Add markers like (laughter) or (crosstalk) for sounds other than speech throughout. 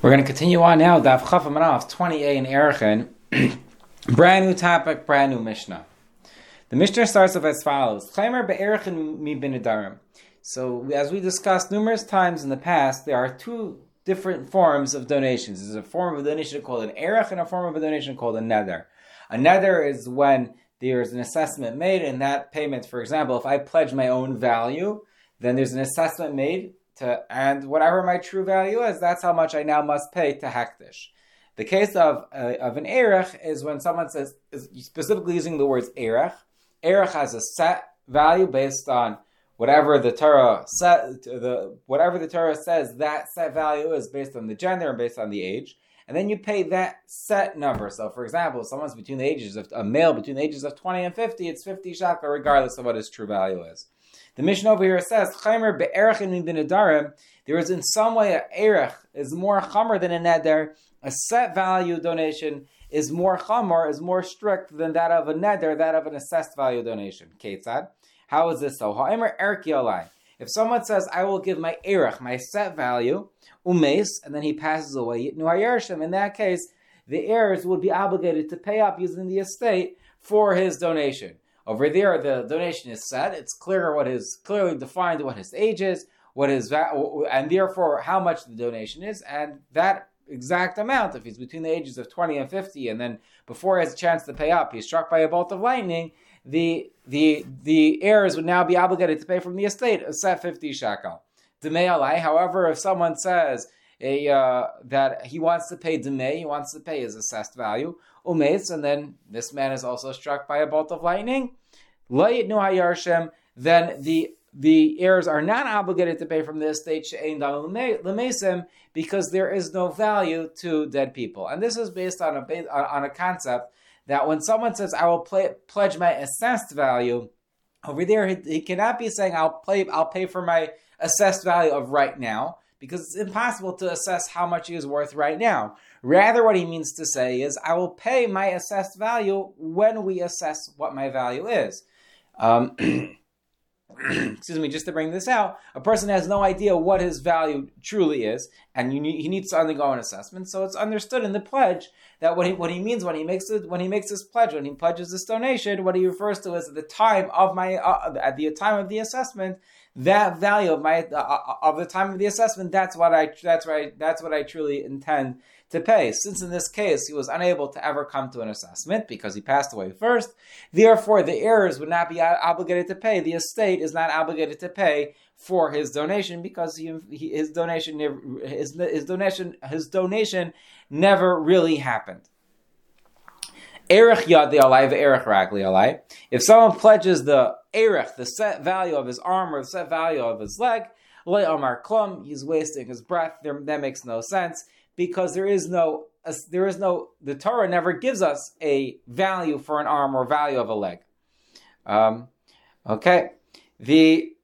We're going to continue on now. Daf Manaf 20a in Erechin. (clears throat) brand new topic, brand new Mishnah. The Mishnah starts off as follows: be'Erechin mi. So, as we discussed numerous times in the past, there are two different forms of donations. There's a form of a donation called an erech and a form of a donation called a neder. A neder is when there's an assessment made, and that payment, for example, if I pledge my own value, then there's an assessment made to, and whatever my true value is, that's how much I now must pay to Hekdesh. The case of uh, of an erech is when someone says, specifically using the words erech. Erech has a set value based on whatever the Torah set, the whatever the Torah says that set value is based on the gender and based on the age, and then you pay that set number. So, for example, someone's between the ages of a male between the ages of twenty and fifty, it's fifty shekel, regardless of what his true value is. The Mishnah over here says, Chaimer be'erechim bin there is in some way a erech is more chamer than a neder. A set value donation is more chamer, is more strict than that of a neder, that of an assessed value donation. Ketzad. How is this so? Ha'emer erki If someone says, I will give my erech, my set value, umes, and then he passes away, in that case, the heirs would be obligated to pay up using the estate for his donation. Over there, the donation is set. It's clear what is clearly defined what his age is, what is that, and therefore how much the donation is, and that exact amount. If he's between the ages of twenty and fifty, and then before he has a chance to pay up, he's struck by a bolt of lightning. The the the heirs would now be obligated to pay from the estate a set fifty shekel. Demei However, if someone says a uh, that he wants to pay demei, he wants to pay his assessed value, umetz, and then this man is also struck by a bolt of lightning, then the the heirs are not obligated to pay from the estate because there is no value to dead people, and this is based on a on a concept that when someone says I will play, pledge my assessed value, over there he, he cannot be saying I'll pay I'll pay for my assessed value of right now because it's impossible to assess how much he is worth right now. Rather, what he means to say is, I will pay my assessed value when we assess what my value is. Um, (clears throat) excuse me, just to bring this out, a person has no idea what his value truly is, and need, he needs to undergo an assessment. So it's understood in the pledge that what he, what he means when he makes it when he makes this pledge, when he pledges this donation, what he refers to is the time of my uh, at the time of the assessment, that value of my uh, uh of the time of the assessment. That's what I that's right that's what I truly intend to pay. Since in this case he was unable to ever come to an assessment because he passed away first, therefore the heirs would not be obligated to pay. The estate is not obligated to pay for his donation because he, his donation his, his donation his donation never really happened. Erech yad the alai erech ragli alai. If someone pledges the erech, the set value of his arm or the set value of his leg, le amar klum, he's wasting his breath. That makes no sense because there is no there is no the Torah never gives us a value for an arm or value of a leg. Um, okay, the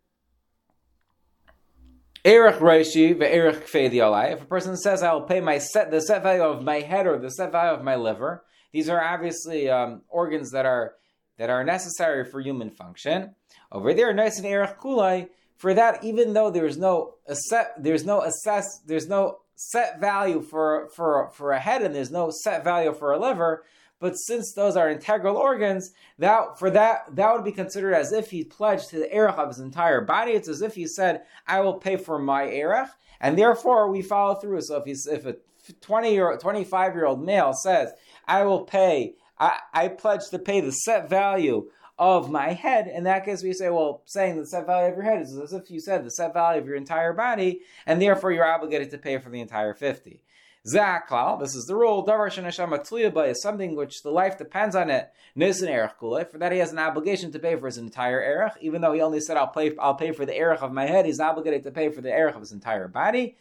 Erech Reishi ve'erech kfedi alai. If a person says, "I will pay my set the set value of my head or the set value of my liver," these are obviously um, organs that are that are necessary for human function. Over there, nice and erech kulai. For that, even though there's no set, there's no assess, there's no set value for, for, for a head and there's no set value for a liver. But since those are integral organs, that for that that would be considered as if he pledged to the erech of his entire body. It's as if he said, "I will pay for my erech," and therefore we follow through. So if he's if a twenty year twenty five year old male says, "I will pay," I, I pledge to pay the set value of my head. In that case, we say, well, saying the set value of your head is as if you said the set value of your entire body, and therefore you're obligated to pay for the entire 50. Zaklal, this is the rule. Davar shenashama is something which the life depends on it. Nisan erech. For that, he has an obligation to pay for his entire erech, even though he only said, "I'll pay, I'll pay for the erech of my head." He's obligated to pay for the erech of his entire body.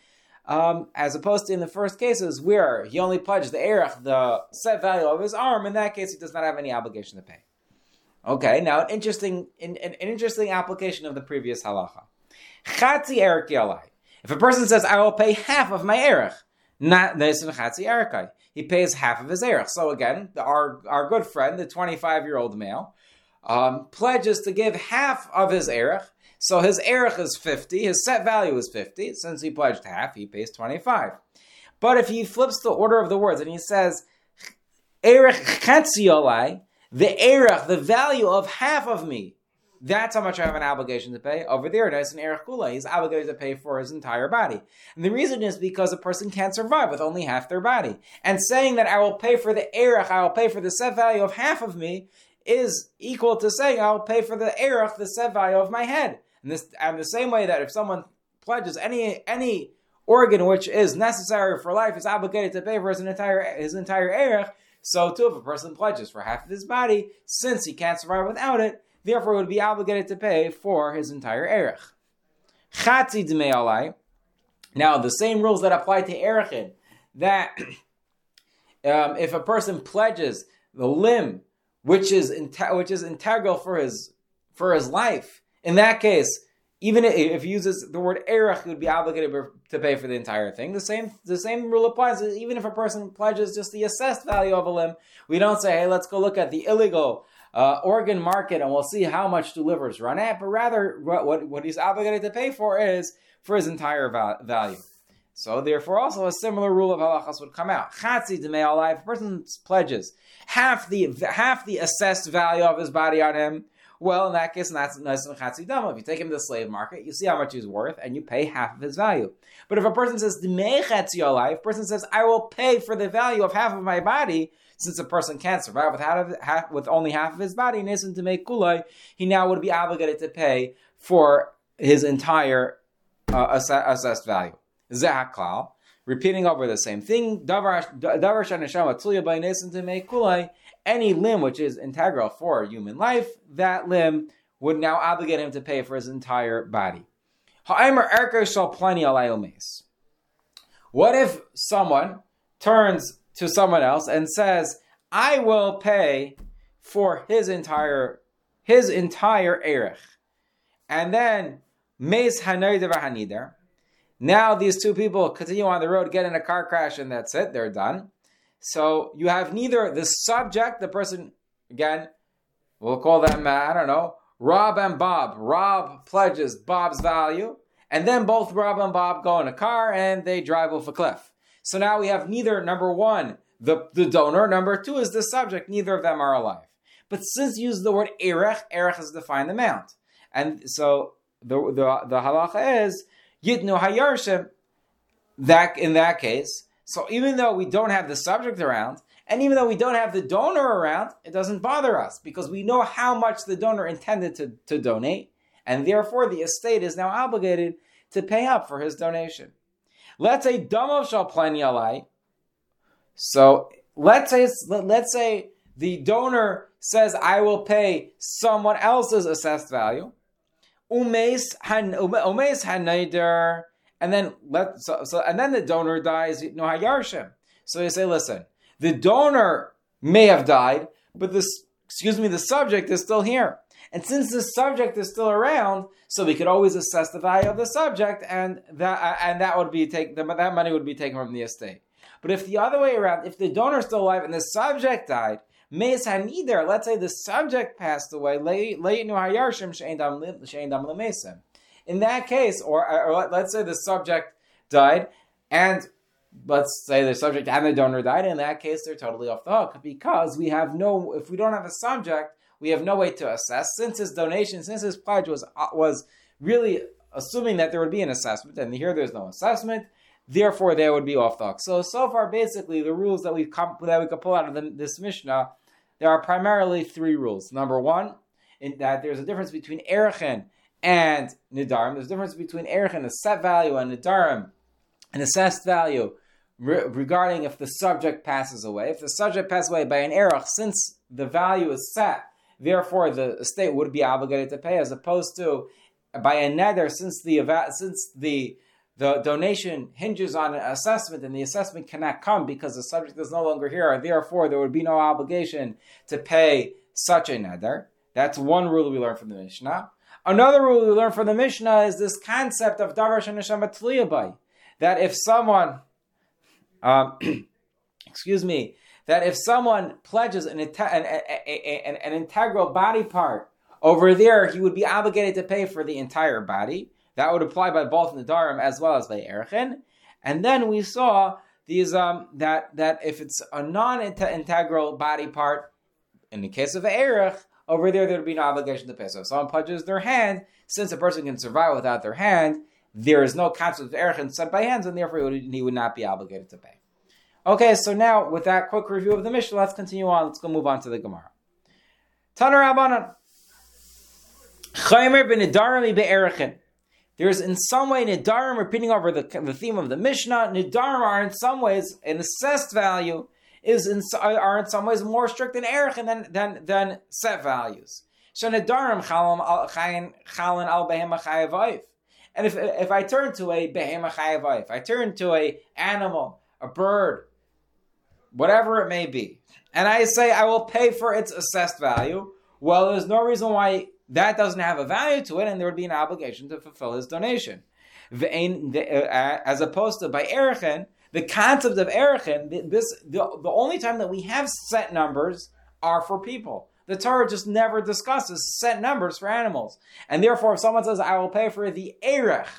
Um, as opposed to in the first cases where he only pledged the erech, the set value of his arm. In that case, he does not have any obligation to pay. Okay, now an interesting, an, an interesting application of the previous halacha. Chatzi erech If a person says, "I will pay half of my erech," not nesin chatzi erekai, he pays half of his erech. So again, our our good friend, the twenty-five year old male, um, pledges to give half of his erech. So his erech is fifty. His set value is fifty. Since he pledged half, he pays twenty-five. But if he flips the order of the words and he says, erich Erech chetziolai, the erech, the value of half of me, that's how much I have an obligation to pay. Over there, nice and erech kula, he's obligated to pay for his entire body. And the reason is because a person can't survive with only half their body. And saying that I will pay for the erech, I will pay for the set value of half of me, is equal to saying I will pay for the erech, the set value of my head. And this, and the same way that if someone pledges any any organ which is necessary for life, is obligated to pay for his entire his entire erech. So too, if a person pledges for half of his body, since he can't survive without it, therefore would be obligated to pay for his entire erech. Chatzi alai. Now, the same rules that apply to erechin, that (clears throat) um, if a person pledges the limb which is which is integral for his for his life, in that case, even if he uses the word erech, he would be obligated to pay for the entire thing. The same the same rule applies. Even if a person pledges just the assessed value of a limb, we don't say, "Hey, let's go look at the illegal uh, organ market and we'll see how much do livers run at, but rather what, what, what he's obligated to pay for is for his entire val- value. So therefore, also a similar rule of halachas would come out. Chatzi demei life. A person pledges half the half the assessed value of his body on him. Well, in that case, that's and chatzi dama. If you take him to the slave market, you see how much he's worth, and you pay half of his value. But if a person says life, person says I will pay for the value of half of my body, since a person can't survive with, half, with only half of his body, nisan to make he now would be obligated to pay for his entire uh, assessed value. Zahaklal, repeating over the same thing. Any limb which is integral for human life, that limb would now obligate him to pay for his entire body. What if someone turns to someone else and says, I will pay for his entire his entire erech. And then. Now these two people continue on the road, get in a car crash, and that's it, they're done. So you have neither the subject, the person, again, we'll call them, uh, I don't know, Rob and Bob. Rob pledges Bob's value, and then both Rob and Bob go in a car and they drive off a cliff. So now we have neither number one, the, the donor, number two is the subject, neither of them are alive. But since you use the word erech, erech is defined amount. And so the, the, the halacha is yitnu hayarshim, that in that case. So even though we don't have the subject around, and even though we don't have the donor around, it doesn't bother us because we know how much the donor intended to, to donate, and therefore the estate is now obligated to pay up for his donation. Let's say Damav shall alai. So let's say let's say the donor says I will pay someone else's assessed value. Umes hanaider, and then let so, so and then the donor dies. No hayarshim. So they say, listen, the donor may have died, but this excuse me, the subject is still here. And since the subject is still around, so we could always assess the value of the subject, and that and that would be take that money would be taken from the estate. But if the other way around, if the donor is still alive and the subject died, Meis Hanider, let's say the subject passed away, in that case, or, or let's say the subject died, and let's say the subject and the donor died, in that case, they're totally off the hook because we have no, if we don't have a subject, we have no way to assess since his donation, since his pledge was uh, was really assuming that there would be an assessment, and here there's no assessment. Therefore, there would be off the hook. So so far, basically, the rules that we come that we could pull out of the, this mishnah, there are primarily three rules. Number one, in that there's a difference between erechen and nidarim. There's a difference between erechen, a set value, and nidarim, an assessed value re- regarding if the subject passes away. If the subject passes away by an erech, since the value is set Therefore, the estate would be obligated to pay, as opposed to by a neder, since the since the the donation hinges on an assessment, and the assessment cannot come because the subject is no longer here. Therefore, there would be no obligation to pay such a neder. That's one rule we learn from the Mishnah. Another rule we learn from the Mishnah is this concept of davar sheneshama That if someone, um, (clears throat) excuse me, that if someone pledges an, an, an, an, integral body part over there, he would be obligated to pay for the entire body. That would apply by both Nadarim as well as by Erchin. And then we saw these um that that if it's a non-integral body part, in the case of Erech, over there there would be no obligation to pay. So if someone pledges their hand, since a person can survive without their hand, there is no concept of Erech and sent by hands, and therefore he would, not be obligated to pay. Okay, so now with that quick review of the Mishnah, let's continue on. Let's go move on to the Gemara. Tanar Rabbanan. Chaymer b'nidarim be'erechin. There's in some way nidarim repeating over the, the theme of the Mishnah. Nidarim are in some ways an assessed value is in, are in some ways more strict than erechin than than than set values. So nidarim chalan al behema And if if I turn to a behema chayav I turn to a animal, a bird, whatever it may be, and I say I will pay for its assessed value, well, there's no reason why that doesn't have a value to it, and there would be an obligation to fulfill his donation. Uh, as opposed to by Erechen, the concept of Erechen, this the, the only time that we have set numbers are for people. The Torah just never discusses set numbers for animals. And therefore, if someone says, I will pay for the Erech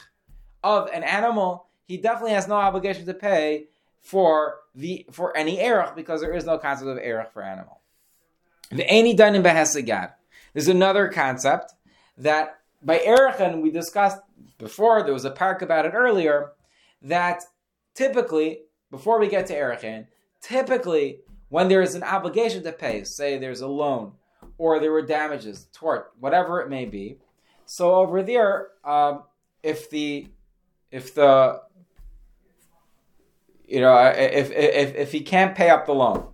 of an animal, he definitely has no obligation to pay for the for any erech because there is no concept of erech for animal. The any done in behesagad. There's another concept that by erechen we discussed before. There was a park about it earlier. That typically before we get to erechen, typically when there is an obligation to pay, say there's a loan or there were damages, tort, whatever it may be. So over there, um, if the if the you know, if, if, if he can't pay up the loan.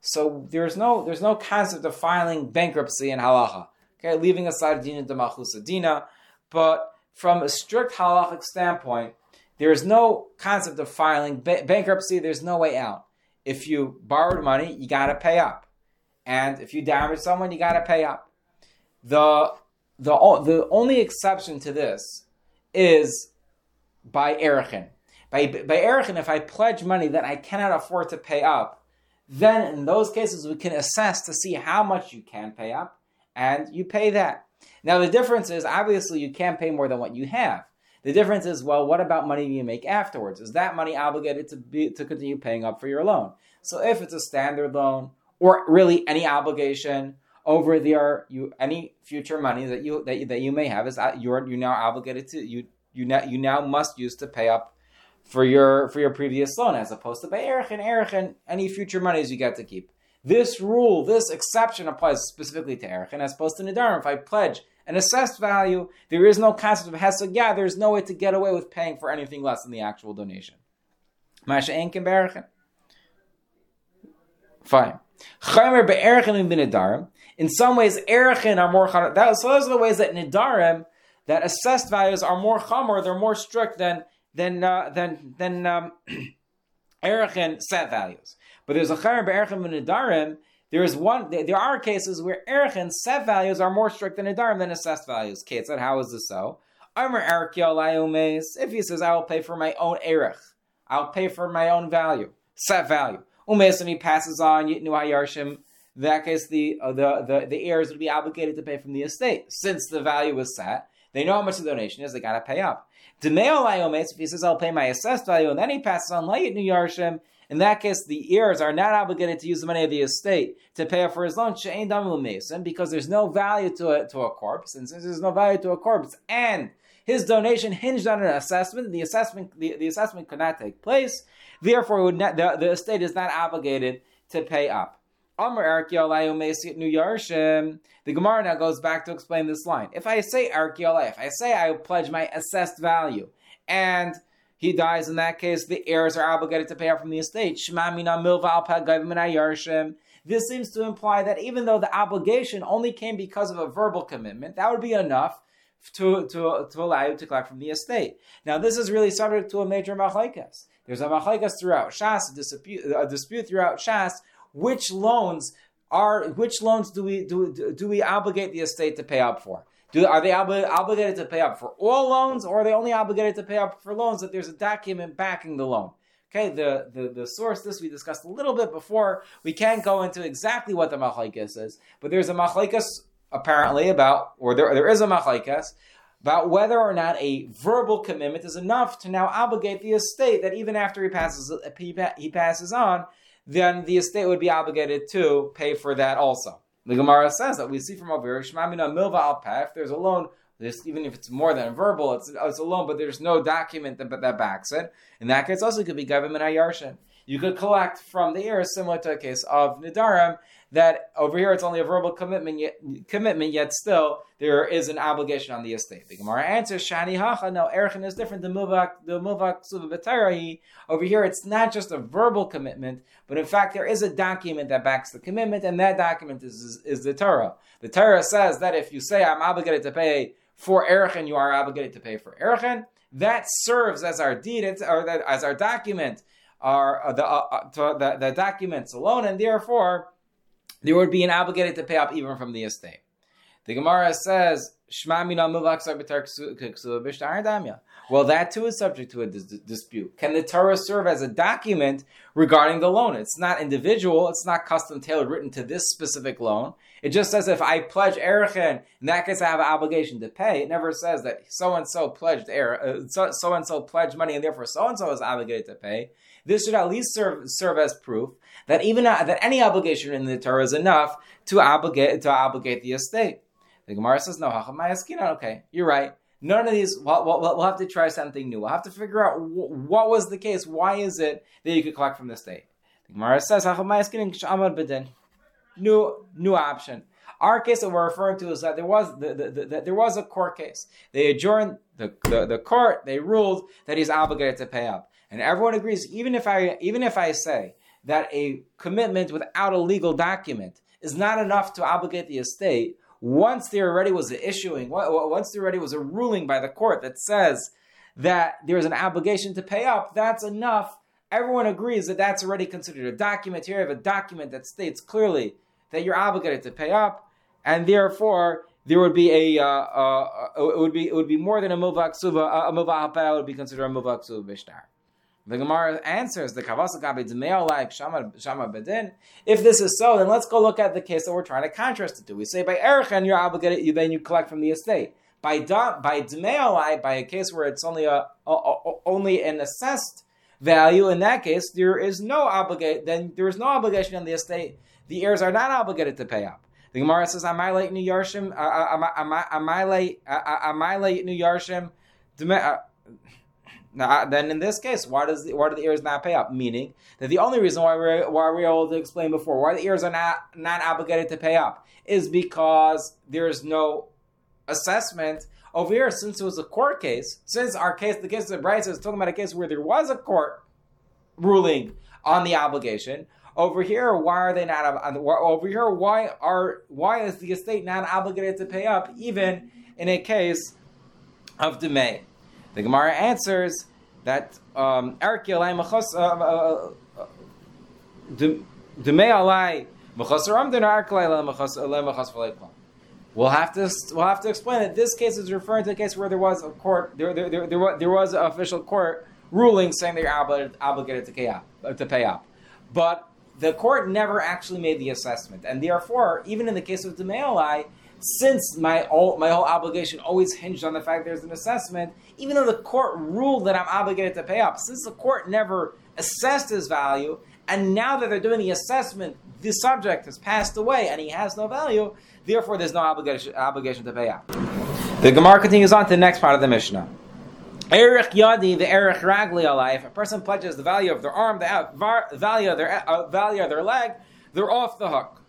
So there's no there's no concept of filing bankruptcy in halacha. Okay, leaving aside dina de dina, but from a strict halachic standpoint, there is no concept of filing ba- bankruptcy. There's no way out. If you borrowed money, you got to pay up, and if you damage someone, you got to pay up. The the the only exception to this is by erechin. By, by Erichin, if I pledge money that I cannot afford to pay up, then in those cases we can assess to see how much you can pay up, and you pay that. Now the difference is obviously you can't pay more than what you have. The difference is, well, what about money you make afterwards? Is that money obligated to be to continue paying up for your loan? So if it's a standard loan or really any obligation over there, you any future money that you that you, that you may have is uh, you're you now obligated to you you now you now must use to pay up for your for your previous loan, as opposed to by erich and erich and any future monies you get to keep. This rule, this exception applies specifically to erich, and as opposed to nidarim. If I pledge an assessed value, there is no concept of hesed. Yeah, there's no way to get away with paying for anything less than the actual donation. Masha enkin be'erichin. Fine. Chaymer be'erichin and. In some ways, erichin are more that, So those are the ways that nidarim, that assessed values are more chamor, they're more strict than than uh, than than um, (clears throat) set values. But there's a chayyim be'erichin v'nedarim. There is one. There are cases where erichin set values are more strict than nedarim than assessed values. Kate said, "How is this so?" If he says, "I will pay for my own erich, I'll pay for my own value, set value." Umes, and he passes on Yitnu Hayarshim. In that case, the, uh, the the the heirs would be obligated to pay from the estate since the value was set. They know how much the donation is. They got to pay up. If he says, I'll pay my assessed value, and then he passes on Layit New Yarshim, in that case, the heirs are not obligated to use the money of the estate to pay for his loan, because there's no value to a, to a corpse. And since there's no value to a corpse, and his donation hinged on an assessment, the assessment, the, the assessment could not take place. Therefore, not, the, the estate is not obligated to pay up. The Gemara now goes back to explain this line. If I say Arkeolai, if I say I pledge my assessed value, and he dies in that case, the heirs are obligated to pay out from the estate. This seems to imply that even though the obligation only came because of a verbal commitment, that would be enough to, to, to allow you to collect from the estate. Now, this is really subject to a major machlaikas. There's a machlaikas throughout Shas, a dispute, a dispute throughout Shas which loans are which loans do we do do we obligate the estate to pay up for? Do, are they ob- obligated to pay up for all loans, or are they only obligated to pay up for loans that there's a document backing the loan? Okay, the, the, the source, this we discussed a little bit before. We can't go into exactly what the machlaikas is, but there's a machlaikas apparently about, or there, there is a machlaikas about whether or not a verbal commitment is enough to now obligate the estate that even after he passes he passes on, then the estate would be obligated to pay for that also. The Gemara says that we see from over Shmamina Milva al If there's a loan, this, even if it's more than verbal, it's, it's a loan, but there's no document that, that backs it. In that case, also could be government ayarshin. You could collect from the heirs, similar to a case of Nidarim, that over here it's only a verbal commitment, yet, commitment, yet still there is an obligation on the estate. The Gemara answers, Shani Hacha, no, Erchin is different. The Muvak, the Muvak over here it's not just a verbal commitment, but in fact there is a document that backs the commitment, and that document is, is, is the Torah. The Torah says that if you say, I'm obligated to pay for Erchin, you are obligated to pay for Erchin. That serves as our deed, or that, as our document, our, the, uh, uh the, the documents alone, and therefore there would be an obligated to pay up even from the estate. The Gemara says, well, that too is subject to a dis- dispute. Can the Torah serve as a document regarding the loan? It's not individual, it's not custom tailored written to this specific loan. It just says if I pledge Erechen, in that case I have an obligation to pay. It never says that so and so pledged er- so and so pledged money and therefore so and so is obligated to pay. This should at least serve, serve as proof that even uh, that any obligation in the Torah is enough to obligate to obligate the estate. The Gemara says, "No, okay, you're right. None of these. We'll, we'll, we'll, have to try something new. We'll have to figure out what was the case. Why is it that you could collect from the state?" The Gemara says, "New new option." Our case that we're referring to is that there was the, the, the, there was a court case. They adjourned the, the, the court. They ruled that he's obligated to pay up, and everyone agrees. Even if I even if I say that a commitment without a legal document is not enough to obligate the estate, once there already was an issuing, once there already was a ruling by the court that says that there is an obligation to pay up, that's enough. Everyone agrees that that's already considered a document. Here you have a document that states clearly that you're obligated to pay up, and therefore there would be a uh, uh, it would be it would be more than a muvak suva a muvak would be considered a muvak suva bishtar. The Gemara answers the Kavasa Gabi like Shama Bedin. If this is so, then let's go look at the case that we're trying to contrast it to. We say by Erchen you're obligated, you then you collect from the estate. By da, by Dmeolai, by a case where it's only a, a, a, only an assessed value, in that case there is no obligate. Then there is no obligation on the estate. The heirs are not obligated to pay up. The Gemara says, "Am I late New Yarshim? Uh, uh, am I late? Uh, am I New Yarshim?" Now, then in this case, why does the, why do the heirs not pay up? Meaning that the only reason why we're why we are able to explain before why the heirs are not not obligated to pay up is because there is no assessment over here. Since it was a court case, since our case, the case of Bryce is talking about a case where there was a court ruling on the obligation. Over here, why are they not over here? Why are why is the estate not obligated to pay up even in a case of demay? The Gemara answers that um, uh, uh, uh, We'll have to we'll have to explain that this case is referring to a case where there was a court there there, there, there, was, there was an official court ruling saying they are obligated, obligated to pay up to pay up, but the court never actually made the assessment, and therefore, even in the case of Demeolai, since my all, my whole obligation always hinged on the fact there's an assessment, even though the court ruled that I'm obligated to pay up, since the court never assessed his value, and now that they're doing the assessment, the subject has passed away and he has no value, therefore there's no obligation, obligation to pay up. The Gemara continues on to the next part of the Mishnah. Erich Yadi, the Erich Ragli life. A person pledges the value of their arm, the value of their uh, value of their leg, they're off the hook.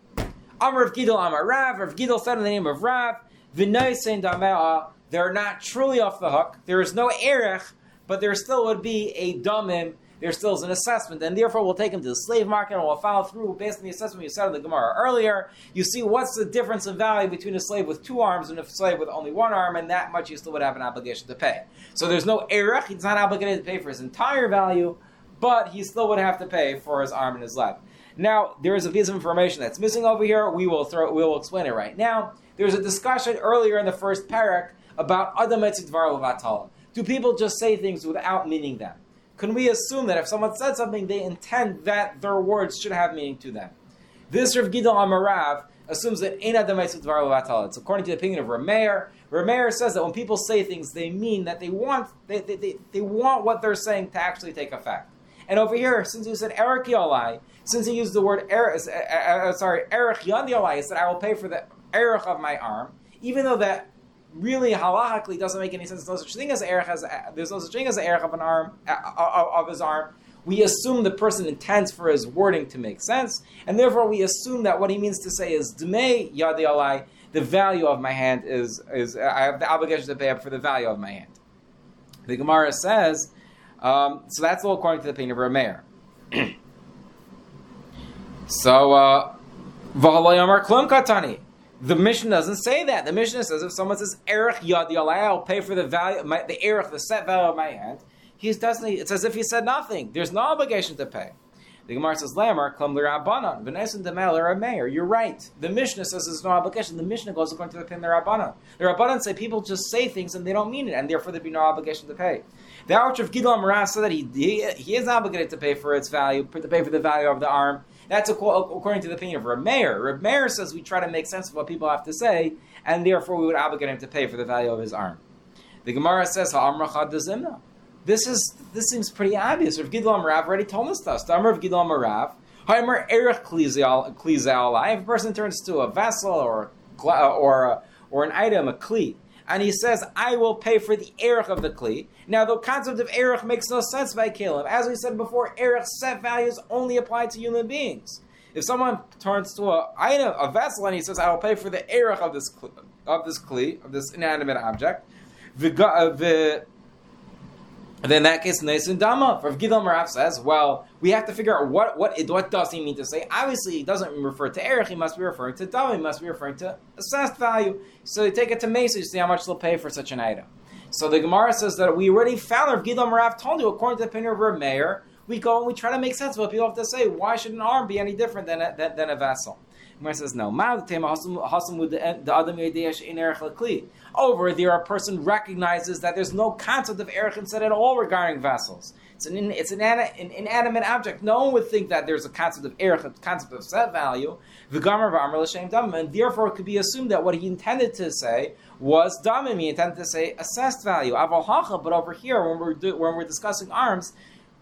Amr of Gidel Amar Rav, Rav Gidel said in the name of Rav, they're not truly off the hook. There is no Erech, but there still would be a Damim, there still is an assessment, and therefore we'll take them to the slave market and we'll follow through based on the assessment you said in the Gemara earlier. You see what's the difference in value between a slave with two arms and a slave with only one arm, and that much you still would have an obligation to pay. So there's no Erech, he's not obligated to pay for his entire value, but he still would have to pay for his arm and his leg. Now, there is a piece of information that's missing over here. We will throw, we will explain it right now. There's a discussion earlier in the first parak about Adam. Do people just say things without meaning them? Can we assume that if someone said something, they intend that their words should have meaning to them? This Rav Gidal Amarav assumes that it's according to the opinion of Rameir. Rameir says that when people say things, they mean that they want they, they, they, they want what they're saying to actually take effect. And over here, since you said Eric Yalai, since he used the word Eric, uh, uh, uh, sorry, Eric Yalai, he said I will pay for the Eric of my arm, even though that really halachically doesn't make any sense. There's no such thing as Eric as there's no such thing as Eric of an arm of, of his arm we assume the person intends for his wording to make sense, and therefore we assume that what he means to say is Dmei Yadi the value of my hand is, is I have the obligation to pay up for the value of my hand. The Gemara says, um, so that's all according to the opinion of Rameir. (clears throat) so, uh, Katani. The Mishnah doesn't say that. The Mishnah says if someone says Erech Yadi I'll pay for the value, my, the Erech, the set value of my hand he doesn't. It's as if he said nothing. There's no obligation to pay. The Gemara says, "Lamar klum l'Rabbanan v'nesin demel Rameir." You're right. The Mishnah says there's no obligation. The Mishnah goes according to the pin Rabbanan. The Rabbanan say people just say things and they don't mean it, and therefore there'd be no obligation to pay. The Archer of Gidol Amara said that he, he, he is obligated to pay for its value, to pay for the value of the arm. That's according to the opinion of Rameir. Rameir says we try to make sense of what people have to say, and therefore we would obligate him to pay for the value of his arm. The Gemara says, "Ha'amra chad this is this seems pretty obvious. Rav Gidlam Rav already told us this. The Amr of Gidlam Rav, Klizal. If a person turns to a vessel or or or an item, a kli, and he says, "I will pay for the erech of the kli." Now, the concept of erech makes no sense by Caleb. As we said before, erech set values only apply to human beings. If someone turns to a a vessel, and he says, "I will pay for the erech of this of this kli of this inanimate object," the and uh, then in that case, Nesin Dama. For Gidal Marav says, well, we have to figure out what, what, what does he mean to say. Obviously, he doesn't refer to Erech, he must be referring to Dama, he must be referring to assessed value. So you take it to Mesa, you see how much they'll pay for such an item. So the Gemara says that we already found Rav Gidal Marav told you, according to the opinion of Rav Meir, we go and we try to make sense of what people have to say. Why should an arm be any different than a, than, than a vessel? Gemara says no. Over there, a person recognizes that there's no concept of erech said at all regarding vessels. It's an, it's an, an, inanimate object. No one would think that there's a concept of erech, a concept of set value. And therefore, it could be assumed that what he intended to say was damim. He intended to say assessed value. But over here, when we're do, when we're discussing arms,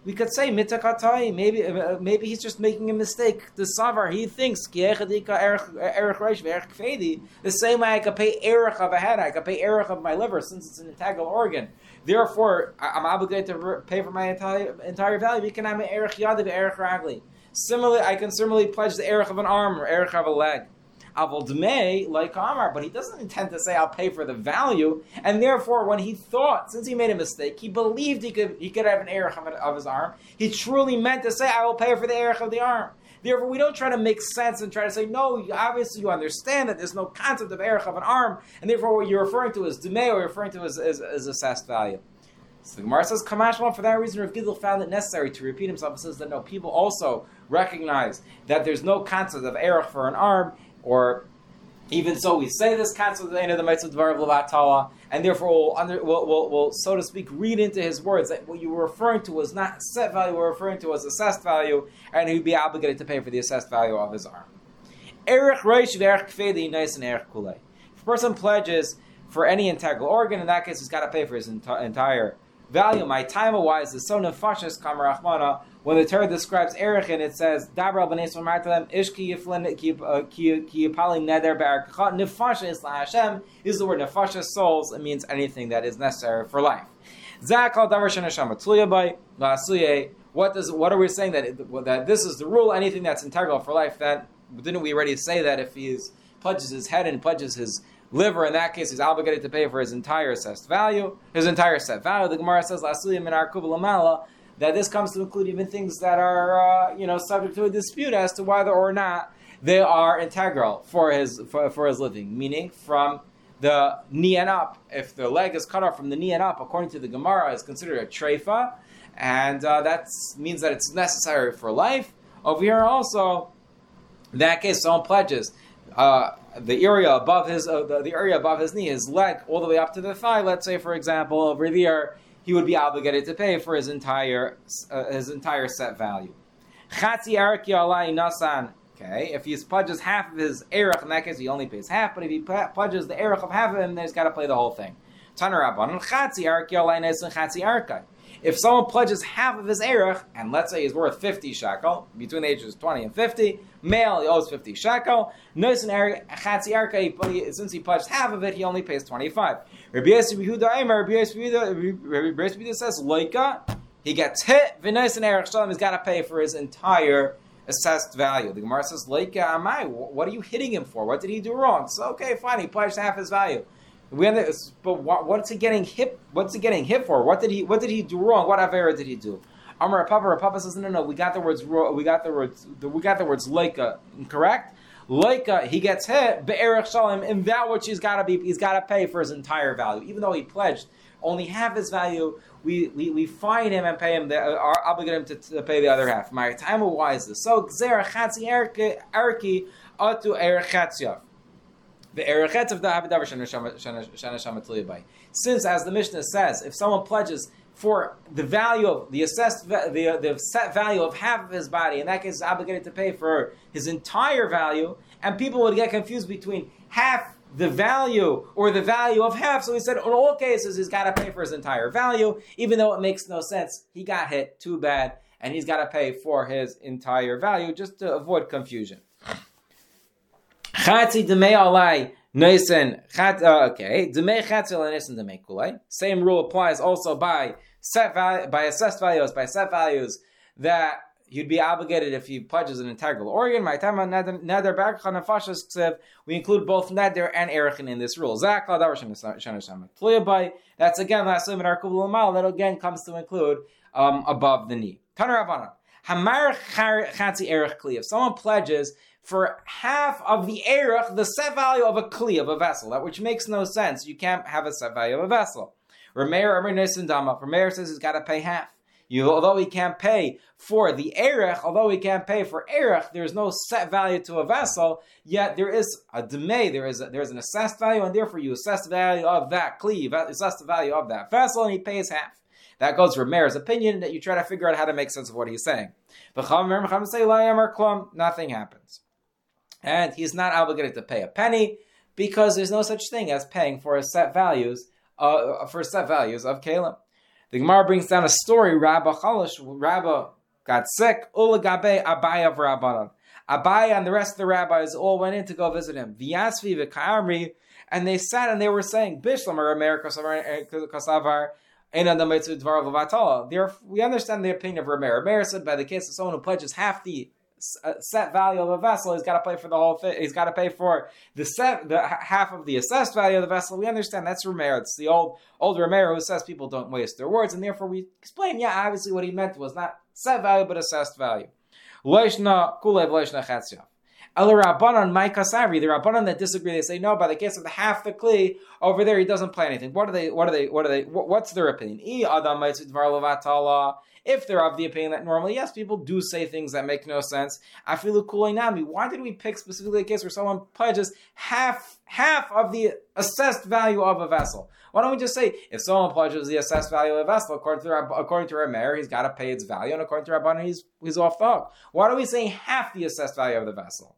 we could say mitakatai. Maybe uh, maybe he's just making a mistake. The savar he thinks the same way I could pay erech of a head, I could pay erech of my liver since it's an integral organ. Therefore, I'm obligated to pay for my entire entire value. Can have an erech yadav erech ragli. Similarly, I can similarly pledge the erech of an arm or erech of a leg. Avol dmei like Amar, but he doesn't intend to say I'll pay for the value, and therefore, when he thought, since he made a mistake, he believed he could he could have an erech of his arm. He truly meant to say I will pay for the erech of the arm. Therefore, we don't try to make sense and try to say, no, obviously you understand that there's no concept of erech of an arm, and therefore what you're referring to is dmei, or you're referring to as, as, as assessed value. So the Gemara says, Kamashma, for that reason, Rav Gidl found it necessary to repeat himself and says that no, people also recognize that there's no concept of erech for an arm, or even so, we say this concept at the end of the Mitzvah of Levatala, and therefore we'll, under, we'll, we'll, we'll, so to speak, read into his words that what you were referring to was not set value, we're referring to as assessed value, and he'd be obligated to pay for the assessed value of his arm. Kfedi Nice and. If a person pledges for any integral organ, in that case, he's got to pay for his enti- entire value. My time wise is so nefashis kamarachmana when the Torah describes Erech and it says, Dabra b'neis v'martalem ishki yiflin uh, ki yipali neder be'arkacha nefasha is Hashem is the word nefasha souls. It means anything that is necessary for life. Zakal davar shenashama tluyabay la'asuye. What does what are we saying that it, that this is the rule? Anything that's integral for life. That didn't we already say that if he is, pledges his head and pledges his liver, in that case, is obligated to pay for his entire assessed value, his entire set value. The Gemara says, "La'asuye min arkuv that this comes to include even things that are uh, you know subject to a dispute as to whether or not they are integral for his for, for his living. Meaning from the knee and up, if the leg is cut off from the knee and up, according to the Gemara, is considered a treifa, and uh, that means that it's necessary for life. Over here also, in that case, someone pledges. Uh, the area above his uh, the, the, area above his knee, his leg, all the way up to the thigh. Let's say, for example, over there, he would be obligated to pay for his entire uh, his entire set value. Chatzi nasan Okay, if he pledges half of his erech, in that case he only pays half. But if he pledges the erech of half of him, then he's got to pay the whole thing. Tanarabban chatzi arki and chatzi arkai. If someone pledges half of his erech, and let's say he's worth 50 shekel, between the ages of 20 and 50, male, he owes 50 shekel. Nois and chatzi since he pledged half of it, he only pays 25. Rabbi Yehuda says, loika, he gets hit, v'nois and erech shalom, he's got to pay for his entire assessed value. The Gemara says, loika amai, what are you hitting him for? What did he do wrong? So, okay, fine, he pledged half his value. We but what, what's he getting hit? What's he getting hit for? What did he What did he do wrong? What avera did he do? Amar Papa Papa says no no no. we got the words we got the words we got the words leika correct. Leika he gets hit be'erech shalom in that which he's got to be he's got to pay for his entire value even though he pledged only half his value. We, we, we fine him and pay him the, uh, obligate him to, to, pay the other half. My time why is this? So gzera chatzi erki atu erech chatziyav. Since, as the Mishnah says, if someone pledges for the value of the assessed the, uh, the set value of half of his body, in that case, obligated to pay for his entire value, and people would get confused between half the value or the value of half. So he said, in all cases, he's got to pay for his entire value, even though it makes no sense. He got hit, too bad, and he's got to pay for his entire value just to avoid confusion. Chatzi demei alai noisen chat. Uh, okay, demei chatzi noisen demei kulai. Same rule applies also by set value, by assessed values, by set values that you'd be obligated if he pledges an integral organ. My time on nether barchan and we include both neder and erichin in this rule. That's again last limit our kubul that again comes to include um, above the knee. Tanar Hamar chatzi erich kli. If someone pledges for half of the erech, the set value of a kli, of a vessel, that which makes no sense. You can't have a set value of a vessel. Rameir Amr Dama. Rameir says he's got to pay half. You, although he can't pay for the erech, although he can't pay for erech, there's no set value to a vessel. Yet there is a demay, there is a, there is an assessed value, and therefore you assess the value of that cleave, assess the value of that vessel, and he pays half. That goes for Meir's opinion that you try to figure out how to make sense of what he's saying. Nothing happens and he's not obligated to pay a penny because there's no such thing as paying for a set values uh, for set values of kalim. The Gemara brings down a story. Rabba Chalish, Rabba got sick. Ulagabe Abaye of Rabbanon. Abaye and the rest of the rabbis all went in to go visit him. Vyasvi v'ka'amri, and they sat and they were saying, Bishlam or America Kasavar. We understand the opinion of Rameir. Rameir said by the case of someone who pledges half the Uh, set value of a vessel, he's got to pay for the whole. He's got to pay for the set, the half of the assessed value of the vessel. We understand that's Rameir. It's the old old Rameir who says people don't waste their words, and therefore we explain. Yeah, obviously what he meant was not set value but assessed value. El Rabbanon, my Kasavi, the Rabbanon that disagree, they say no. By the case of the half the kli over there, he doesn't play anything. What are they? What are they? What are they? What's their opinion? E Adam If they're of the opinion that normally, yes, people do say things that make no sense. Afilu kuloinami. Why did we pick specifically a case where someone pledges half half of the assessed value of a vessel? Why don't we just say if someone pledges the assessed value of a vessel according to according to Rameir, he's got to pay its value, and according to Rabbanon, he's he's off the hook. Why do we say half the assessed value of the vessel?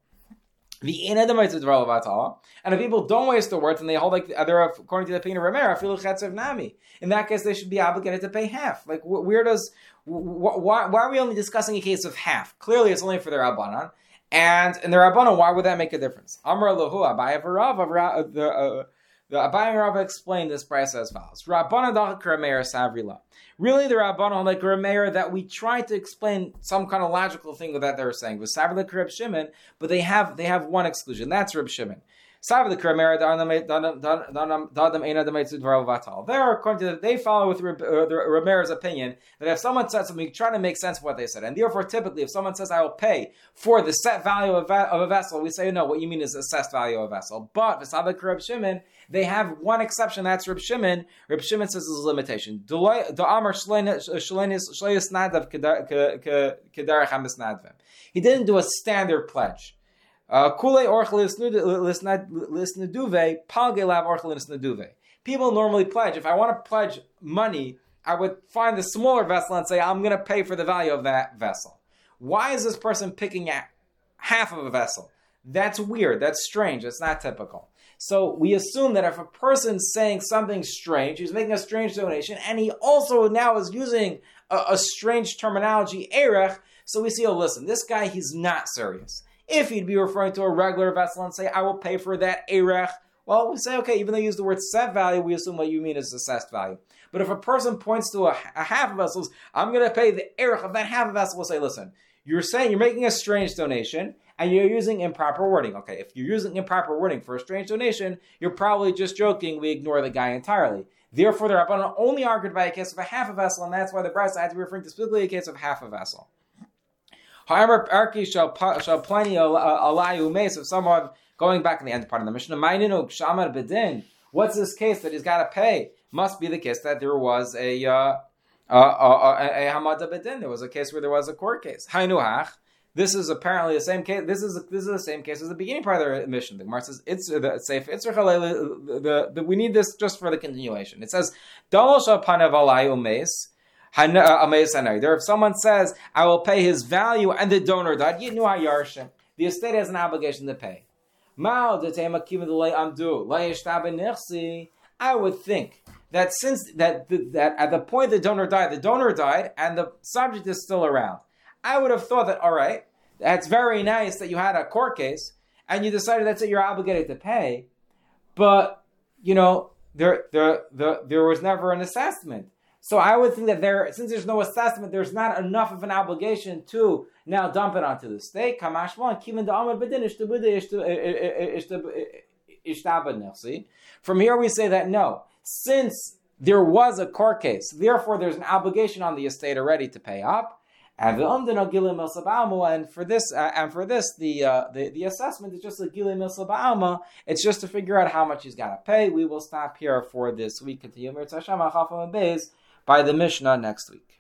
The and if people don't waste their words and they hold like they're according to the opinion of Ramera, feel nami. In that case, they should be obligated to pay half. Like where does why, why are we only discussing a case of half? Clearly, it's only for their Rabbanan. And in their Rabbanan, why would that make a difference? Amr lahu Abaye Varav, the uh, the Abaye Rav explained this price as follows. Really, the Rabbanan like Rameir that we try to explain some kind of logical thing that they were saying with Savrila Reb Shimon, but they have they have one exclusion. That's Reb Shimon. There, according to the, they follow with Rameir's opinion that if someone says something, trying to make sense of what they said, and therefore, typically, if someone says, "I will pay for the set value of, a vessel," we say, "No, what you mean is assessed value of a vessel." But V'sabek Reb Shimon, they have one exception. That's Reb Shimon. Reb Shimon says there's a limitation. He didn't do a standard pledge. Uh. People normally pledge. If I want to pledge money, I would find the smaller vessel and say, I'm going to pay for the value of that vessel. Why is this person picking at half of a vessel. That's weird. That's strange. That's not typical. So we assume that if a person's saying something strange, he's making a strange donation, and he also now is using a, a strange terminology, erech. So we see, oh, listen, this guy, he's not serious. If he'd be referring to a regular vessel and say, I will pay for that erech, well, we say, okay, even though you use the word set value, we assume what you mean is assessed value. But if a person points to a, a half vessel, I'm going to pay the erech of that half vessel, we'll say, listen, you're saying you're making a strange donation and you're using improper wording. Okay, if you're using improper wording for a strange donation, you're probably just joking. We ignore the guy entirely. Therefore, the Rabbanon only argued by a case of a half a vessel, and that's why the Brisa had to be referring to specifically a case of half a vessel. However, Arki shall plenty alayu mace of someone going back in the end part of the Mishnah. Shamar. What's this case that he's got to pay? Must be the case that there was a uh, a, a, a hamada bedin. There was a case where there was a court case. Hainuach. This is apparently the same case. This is this is the same case as the beginning part of the Mishnah. The Gemara says it's the safe. It's the, we need this just for the continuation. It says dalosha. Uh, there, if someone says, "I will pay his value," and the donor died, the estate has an obligation to pay. I would think that since that that at the point the donor died, the donor died, and the subject is still around. I would have thought that all right, that's very nice that you had a court case and you decided that's what you're obligated to pay, but you know there there there, there was never an assessment. So I would think that there, since there's no assessment, there's not enough of an obligation to now dump it onto the state. From here we say that no, since there was a court case, therefore there's an obligation on the estate already to pay up. And the and for this, uh, and for this, the, uh, the the assessment is just a giluy milsa It's just to figure out how much he's got to pay. We will stop here for this week. Continue by the Mishnah next week.